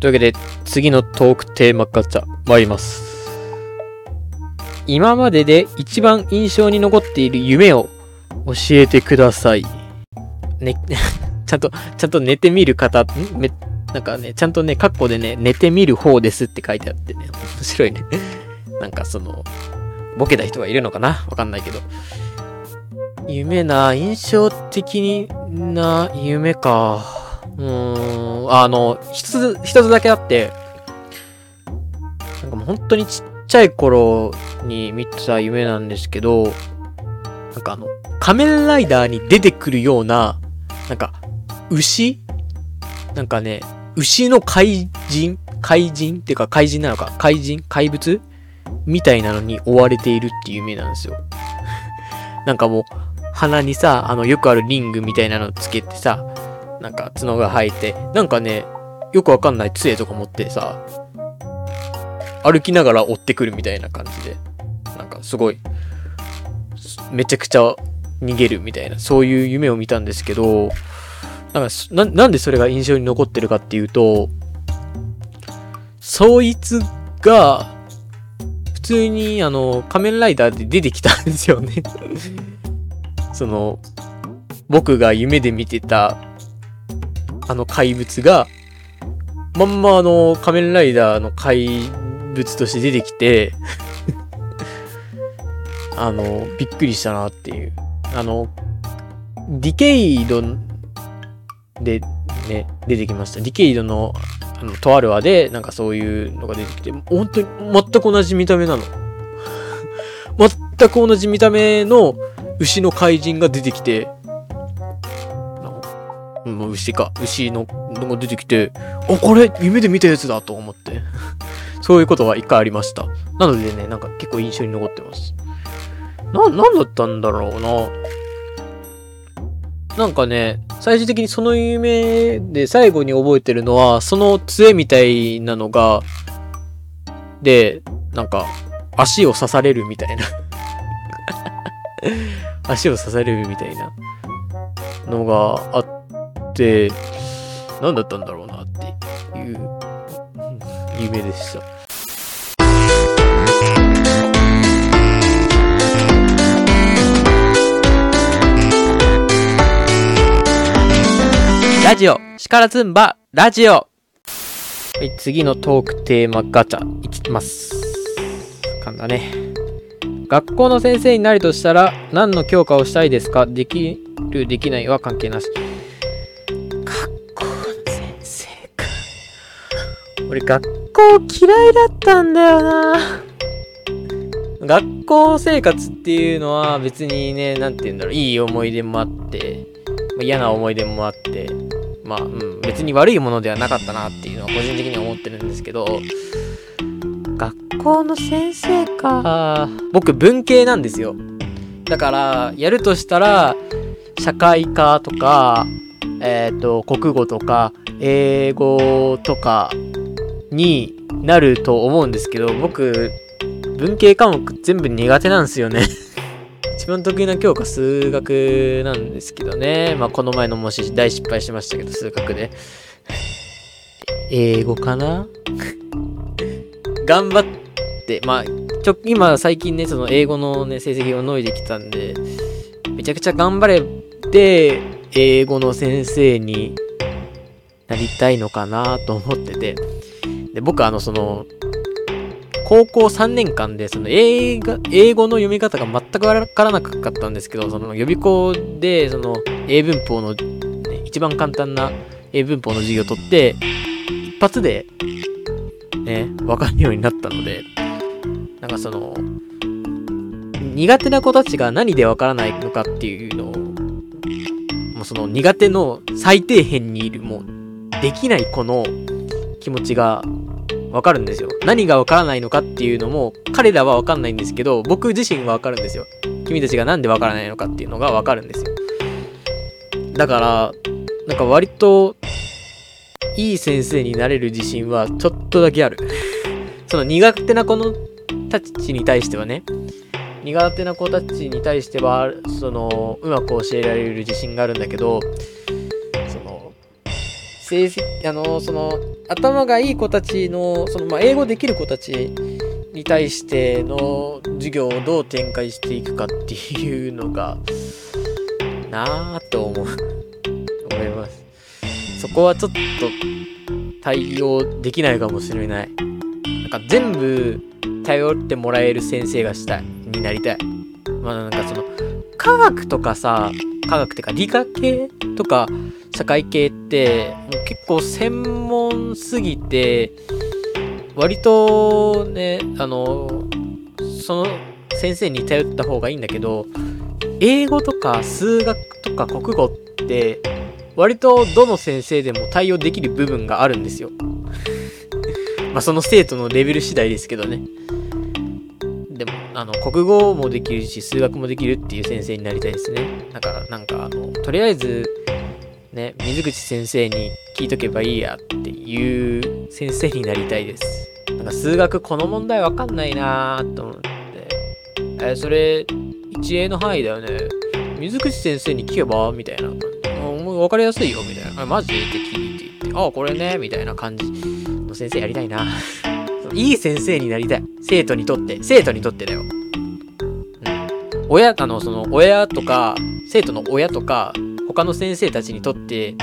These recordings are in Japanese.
というわけで、次のトークテーマガチャ、参ります。今までで一番印象に残っている夢を教えてください。ね、ちゃんと、ちゃんと寝てみる方、め、なんかね、ちゃんとね、カッコでね、寝てみる方ですって書いてあってね、面白いね。なんかその、ボケた人がいるのかな？わかんないけど。夢な、印象的な夢か。うーん、あの、一つ、一つだけあって、なんかもう本当にちっちゃい頃に見てた夢なんですけど、なんかあの、仮面ライダーに出てくるような、なんか、牛？なんかね、牛の怪人？怪人？っていうか怪人なのか？怪人？怪物？みたいなのに追われているっていう夢なんですよ。なんかもう、鼻にさ、あの、よくあるリングみたいなのつけてさ、なんか角が生えて、なんかね、よくわかんない杖とか持ってさ、歩きながら追ってくるみたいな感じで、なんかすごい、めちゃくちゃ逃げるみたいな、そういう夢を見たんですけど、なんかな、なんでそれが印象に残ってるかっていうと、そいつが、普通にあの、仮面ライダーで出てきたんですよね。その、僕が夢で見てた、あの怪物が、まんまあの、仮面ライダーの怪物として出てきて、あの、びっくりしたなっていう。あの、ディケイドでね、出てきました。ディケイドの、あの、とある話で、なんかそういうのが出てきて、本当に全く同じ見た目なの。全く同じ見た目の牛の怪人が出てきて、う、牛か、牛ののが出てきて、あ、これ、夢で見たやつだと思って。そういうことは一回ありました。なのでね、なんか結構印象に残ってます。な、なんだったんだろうな。なんかね、最終的にその夢で最後に覚えてるのは、その杖みたいなのが、で、なんか、足を刺されるみたいな。足を刺されるみたいなのがあって、って何だったんだろうなっていううん夢でした。ラジオ、シカラズンバ、ラジオ。はい、次のトークテーマガチャ、いきます。噛んだね。学校の先生になるとしたら、何の教科をしたいですか？できる、できないは関係なし。俺、学校嫌いだったんだよな。学校生活っていうのは別にね、なんて言うんだろう、いい思い出もあって、ま嫌な思い出もあって、まあ、うん、別に悪いものではなかったなっていうのは個人的には思ってるんですけど、学校の先生か。僕、文系なんですよ。だから、やるとしたら、社会科とか、えっ、と、国語とか、英語とかになると思うんですけど、僕、文系科目全部苦手なんですよね。一番得意な教科数学なんですけどね。まあこの前の模試大失敗しましたけど、数学で。英語かな？頑張って、まあ、ちょ、今最近ね、その英語のね、成績を伸いできたんで、めちゃくちゃ頑張れて、英語の先生になりたいのかなと思ってて。で、僕あの、その、高校3年間で、その英語英語の読み方が全くわからなかったんですけど、その予備校で、その英文法の、ね、一番簡単な英文法の授業を取って、一発で、ね、わかるようになったので、なんかその、苦手な子たちが何でわからないのかっていうのを、もうその苦手の最底辺にいる、もう、できない子の気持ちがわかるんですよ。何がわからないのかっていうのも、彼らはわかんないんですけど、僕自身はわかるんですよ。君たちがなんでわからないのかっていうのがわかるんですよ。だから、なんか割と、いい先生になれる自信はちょっとだけある。その苦手な子のたちに対してはね、苦手な子たちに対しては、その、うまく教えられる自信があるんだけど、成績、あの、その、頭がいい子たちの、その、まあ、英語できる子たちに対しての授業をどう展開していくかっていうのが、なぁと思う、思います。そこはちょっと対応できないかもしれない。なんか全部頼ってもらえる先生がしたい、になりたい。まあなんかその、科学とかさ、科学ってか理科系とか社会系って結構専門すぎて割とねあのその先生に頼った方がいいんだけど英語とか数学とか国語って割とどの先生でも対応できる部分があるんですよまあその生徒のレベル次第ですけどねでも、あの、国語もできるし、数学もできるっていう先生になりたいですね。だから、なんか、あの、とりあえず、ね、水口先生に聞いとけばいいやっていう先生になりたいです。なんか、数学この問題わかんないなーと思って。えそれ、1A の範囲だよね。水口先生に聞けばみたいな感じ。わかりやすいよみたいな。あマジ？って聞いて言って、ああ、これねみたいな感じの先生やりたいな。いい先生になりたい。生徒にとって。生徒にとってだよ。うん。親、あの、その、親とか、生徒の親とか、他の先生たちにとって、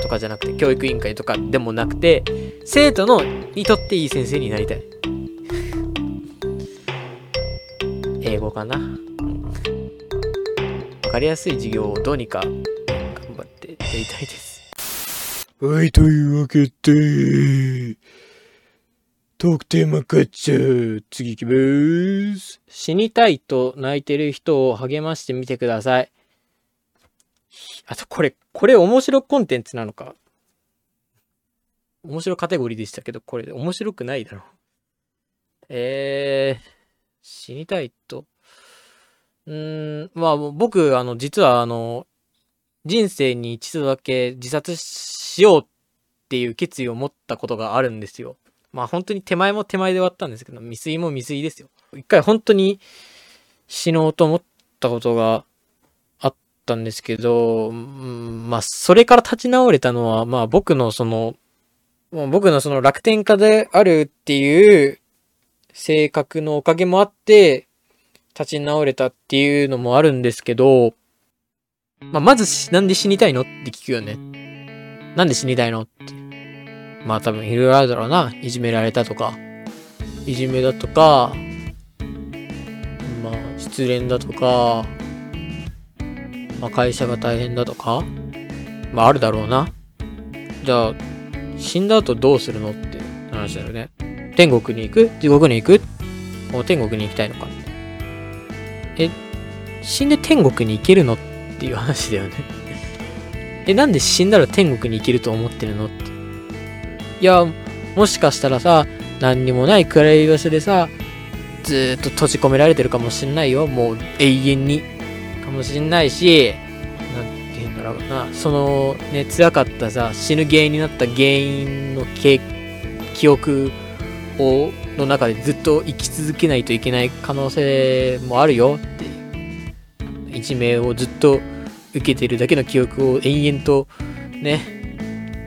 とかじゃなくて、教育委員会とかでもなくて、生徒の、にとっていい先生になりたい。英語かな。わかりやすい授業をどうにか頑張ってやりたいです。はい、というわけで、トークテーマガチャ。次行きまーす。死にたいと泣いてる人を励ましてみてください。あと、これ、これ面白コンテンツなのか。面白カテゴリーでしたけど、これ面白くないだろう。えー、死にたいと。うーん、まあ僕、あの、実はあの、人生に一度だけ自殺しようっていう決意を持ったことがあるんですよ。まあ本当に手前も手前で終わったんですけど、未遂も未遂ですよ。一回本当に死のうと思ったことがったんですけど、うん、まあそれから立ち直れたのは、まあ僕のその、僕のその楽天家であるっていう性格のおかげもあって、立ち直れたっていうのもあるんですけど、まあ、まずなんで死にたいのって聞くよね。なんで死にたいのって。まあ多分いろいろあるだろうな。いじめられたとか、いじめだとか、まあ失恋だとか、まあ会社が大変だとか、まああるだろうな。じゃあ、死んだ後どうするのって話だよね。天国に行く？地獄に行く？もう天国に行きたいのかえ、死んで天国に行けるのっていう話だよね え、なんで死んだら天国に行けると思ってるのっていや、もしかしたらさ、何にもない暗い場所でさ、ずっと閉じ込められてるかもしんないよ。もう永遠に。かもしんないし、なんて言うんだろうな。そのね、辛かったさ、死ぬ原因になった原因の記憶を、の中でずっと生き続けないといけない可能性もあるよって。いじめをずっと受けてるだけの記憶を延々とね、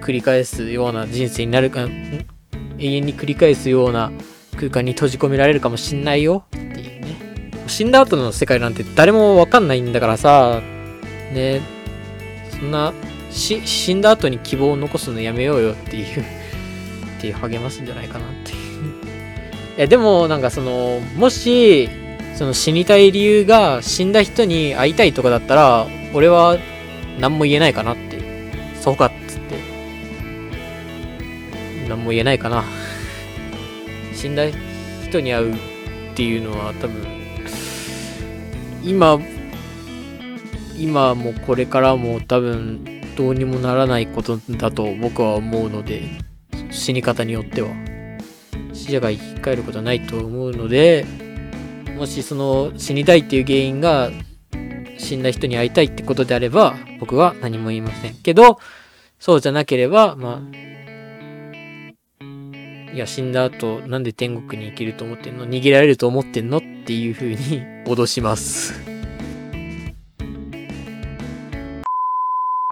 繰り返すような人生になるか、永遠に繰り返すような空間に閉じ込められるかもしんないよ。死んだ後の世界なんて誰もわかんないんだからさ、ね、そんな、し、死んだ後に希望を残すのやめようよっていう っていう励ますんじゃないかなっていういや、でもなんかその、もし、その死にたい理由が死んだ人に会いたいとかだったら、俺は何も言えないかなって。そうかっつって何も言えないかな。死んだ人に会うっていうのは多分、今、今もこれからも多分どうにもならないことだと僕は思うので、死に方によっては。死者が生き返ることはないと思うので、もしその死にたいっていう原因が死んだ人に会いたいってことであれば、僕は何も言いません。けど、そうじゃなければ、まあ、いや、死んだ後、なんで天国に行けると思ってんの？逃げられると思ってんの？っていう風に脅します。